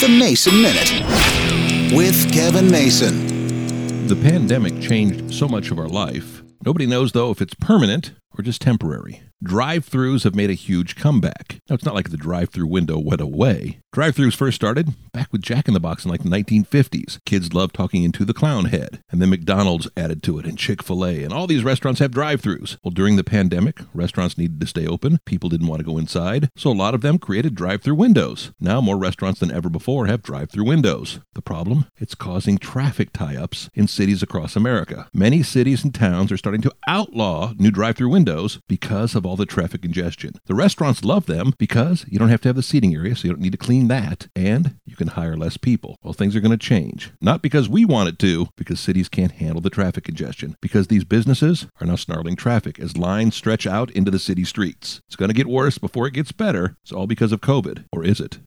The Mason Minute with Kevin Mason. The pandemic changed so much of our life. Nobody knows, though, if it's permanent just temporary. Drive throughs have made a huge comeback. Now, it's not like the drive through window went away. Drive throughs first started back with Jack in the Box in like the 1950s. Kids loved talking into the clown head. And then McDonald's added to it, and Chick fil A, and all these restaurants have drive throughs. Well, during the pandemic, restaurants needed to stay open. People didn't want to go inside. So a lot of them created drive through windows. Now, more restaurants than ever before have drive through windows. The problem? It's causing traffic tie ups in cities across America. Many cities and towns are starting to outlaw new drive through windows because of all the traffic congestion. The restaurants love them because you don't have to have the seating area, so you don't need to clean that, and you can hire less people. Well, things are going to change. Not because we want it to, because cities can't handle the traffic congestion, because these businesses are now snarling traffic as lines stretch out into the city streets. It's going to get worse before it gets better. It's all because of COVID. Or is it?